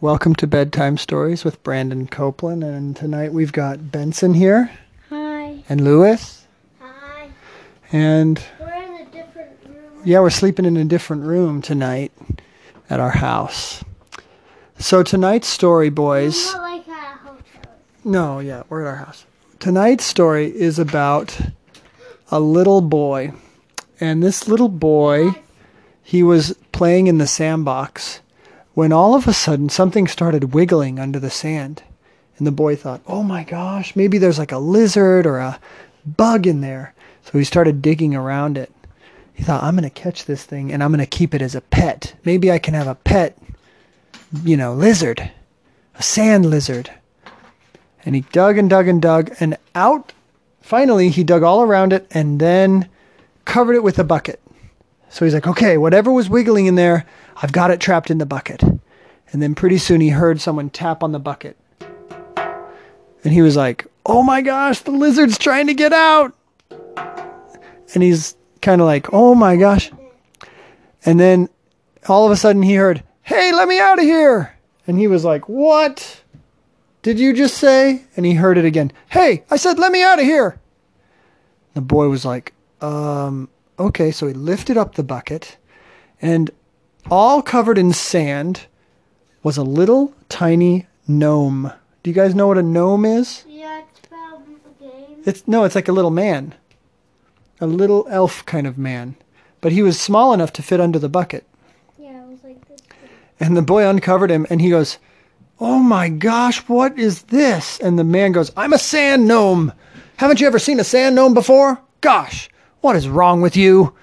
Welcome to Bedtime Stories with Brandon Copeland. And tonight we've got Benson here Hi. and Lewis. Hi. And We're in a different room. yeah, we're sleeping in a different room tonight at our house. So tonight's story, boys. Not like at a hotel. No, yeah, we're at our house. Tonight's story is about a little boy. And this little boy, he was playing in the sandbox when all of a sudden something started wiggling under the sand. And the boy thought, oh my gosh, maybe there's like a lizard or a bug in there. So he started digging around it. He thought, I'm going to catch this thing and I'm going to keep it as a pet. Maybe I can have a pet, you know, lizard, a sand lizard. And he dug and dug and dug, and out, finally, he dug all around it and then covered it with a bucket. So he's like, okay, whatever was wiggling in there, I've got it trapped in the bucket. And then pretty soon he heard someone tap on the bucket. And he was like, oh my gosh, the lizard's trying to get out. And he's kind of like, oh my gosh. And then all of a sudden he heard, hey, let me out of here. And he was like, what did you just say? And he heard it again, hey, I said, let me out of here. The boy was like, um, okay. So he lifted up the bucket and all covered in sand was a little tiny gnome. Do you guys know what a gnome is? Yeah, it's about a game. It's no, it's like a little man. A little elf kind of man. But he was small enough to fit under the bucket. Yeah, it was like this. And the boy uncovered him and he goes, Oh my gosh, what is this? And the man goes, I'm a sand gnome. Haven't you ever seen a sand gnome before? Gosh, what is wrong with you?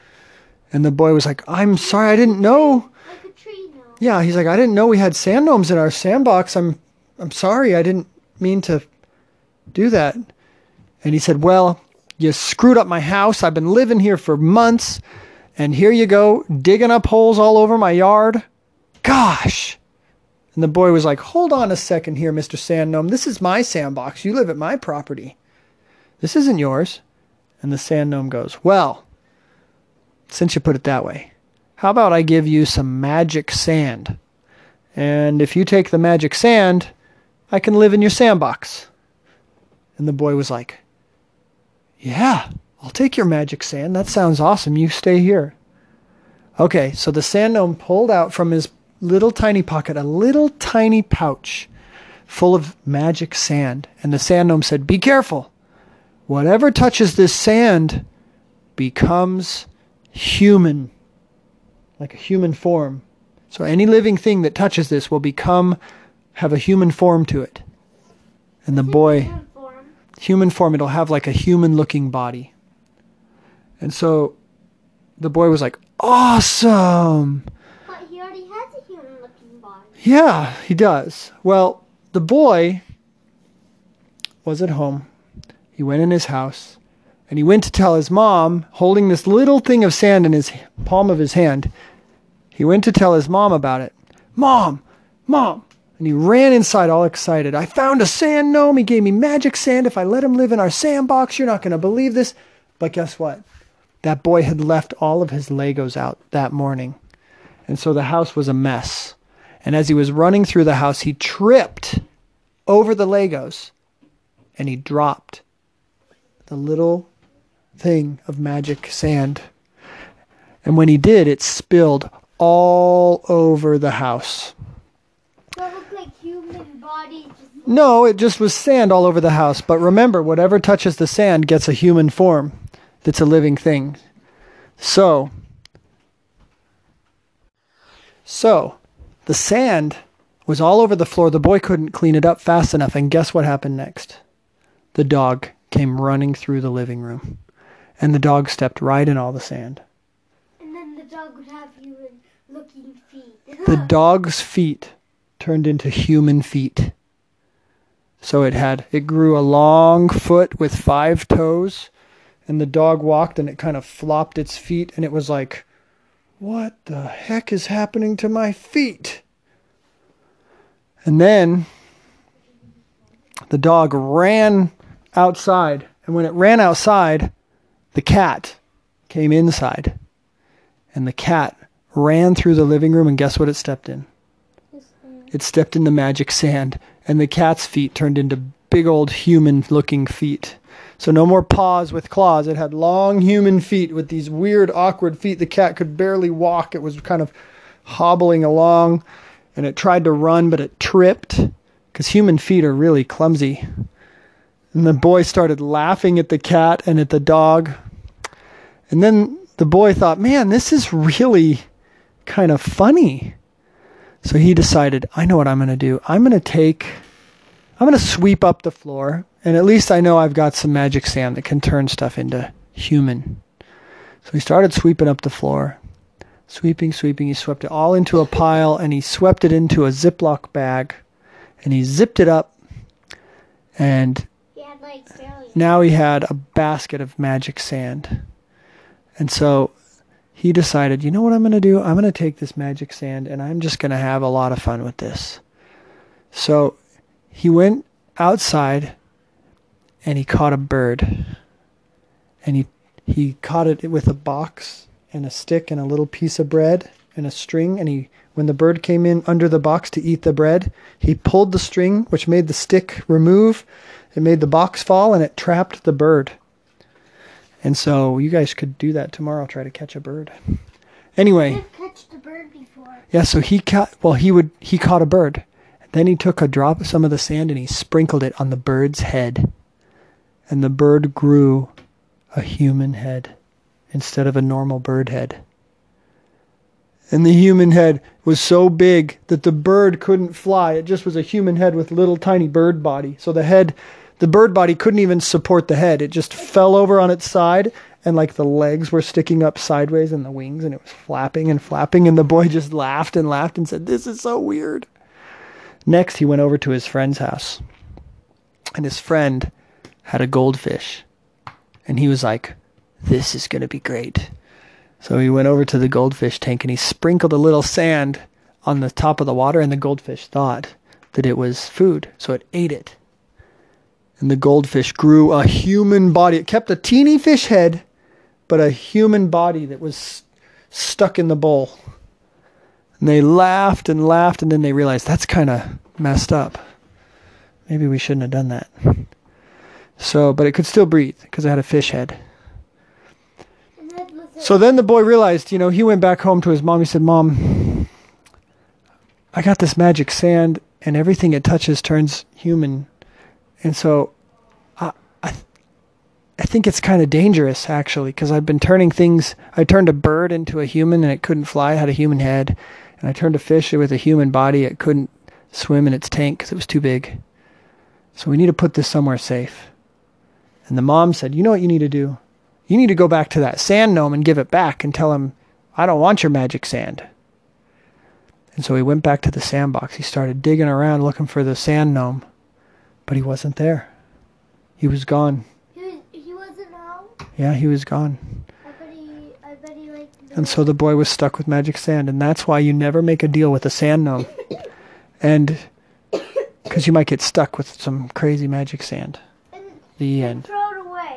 And the boy was like, I'm sorry, I didn't know. Like a tree now. Yeah, he's like, I didn't know we had sand gnomes in our sandbox. I'm I'm sorry, I didn't mean to do that. And he said, Well, you screwed up my house. I've been living here for months, and here you go, digging up holes all over my yard. Gosh. And the boy was like, Hold on a second here, Mr. Sand Gnome. This is my sandbox. You live at my property. This isn't yours. And the sand gnome goes, Well, since you put it that way, how about I give you some magic sand? And if you take the magic sand, I can live in your sandbox. And the boy was like, Yeah, I'll take your magic sand. That sounds awesome. You stay here. Okay, so the sand gnome pulled out from his little tiny pocket a little tiny pouch full of magic sand. And the sand gnome said, Be careful. Whatever touches this sand becomes human, like a human form. So any living thing that touches this will become, have a human form to it. And the boy, Human form. human form, it'll have like a human looking body. And so the boy was like, awesome. But he already has a human looking body. Yeah, he does. Well, the boy was at home. He went in his house and he went to tell his mom, holding this little thing of sand in his palm of his hand. He went to tell his mom about it. Mom, mom. And he ran inside all excited. I found a sand gnome. He gave me magic sand. If I let him live in our sandbox, you're not going to believe this. But guess what? That boy had left all of his Legos out that morning. And so the house was a mess. And as he was running through the house, he tripped over the Legos and he dropped the little thing of magic sand. And when he did, it spilled all over the house. So looked like human bodies No, it just was sand all over the house. But remember, whatever touches the sand gets a human form that's a living thing. So, so the sand was all over the floor. The boy couldn't clean it up fast enough. And guess what happened next? The dog came running through the living room. And the dog stepped right in all the sand. and then the dog would have human looking feet. The dog's feet turned into human feet. So it had it grew a long foot with five toes, and the dog walked and it kind of flopped its feet, and it was like, What the heck is happening to my feet? And then the dog ran outside, and when it ran outside, the cat came inside. And the cat ran through the living room, and guess what it stepped in? It stepped in the magic sand, and the cat's feet turned into big old human looking feet. So no more paws with claws. It had long human feet with these weird, awkward feet. The cat could barely walk. It was kind of hobbling along, and it tried to run, but it tripped because human feet are really clumsy. And the boy started laughing at the cat and at the dog. And then the boy thought, man, this is really kind of funny. So he decided, I know what I'm going to do. I'm going to take, I'm going to sweep up the floor, and at least I know I've got some magic sand that can turn stuff into human. So he started sweeping up the floor. Sweeping, sweeping. He swept it all into a pile, and he swept it into a Ziploc bag, and he zipped it up, and now he had a basket of magic sand. And so he decided, you know what I'm going to do? I'm going to take this magic sand and I'm just going to have a lot of fun with this. So he went outside and he caught a bird. And he he caught it with a box and a stick and a little piece of bread and a string and he when the bird came in under the box to eat the bread, he pulled the string which made the stick remove. It made the box fall and it trapped the bird. And so you guys could do that tomorrow, try to catch a bird. Anyway, I've bird before. yeah, so he caught well he would he caught a bird. Then he took a drop of some of the sand and he sprinkled it on the bird's head. And the bird grew a human head instead of a normal bird head. And the human head was so big that the bird couldn't fly. It just was a human head with little tiny bird body. So the head the bird body couldn't even support the head. It just fell over on its side and like the legs were sticking up sideways and the wings and it was flapping and flapping and the boy just laughed and laughed and said, "This is so weird." Next, he went over to his friend's house. And his friend had a goldfish. And he was like, "This is going to be great." So he went over to the goldfish tank and he sprinkled a little sand on the top of the water and the goldfish thought that it was food, so it ate it and the goldfish grew a human body. It kept a teeny fish head, but a human body that was stuck in the bowl. And they laughed and laughed, and then they realized that's kind of messed up. Maybe we shouldn't have done that. So, but it could still breathe because it had a fish head. So then the boy realized, you know, he went back home to his mom. He said, Mom, I got this magic sand, and everything it touches turns human. And so I, I, I think it's kind of dangerous, actually, because I've been turning things. I turned a bird into a human, and it couldn't fly, it had a human head. And I turned a fish with a human body, it couldn't swim in its tank because it was too big. So we need to put this somewhere safe. And the mom said, You know what you need to do? You need to go back to that sand gnome and give it back and tell him, I don't want your magic sand. And so he went back to the sandbox. He started digging around looking for the sand gnome, but he wasn't there. He was gone. he, was, he wasn't home. Yeah, he was gone. I bet he, I bet he like. And so the boy was stuck with magic sand. And that's why you never make a deal with a sand gnome. And because you might get stuck with some crazy magic sand. And The end.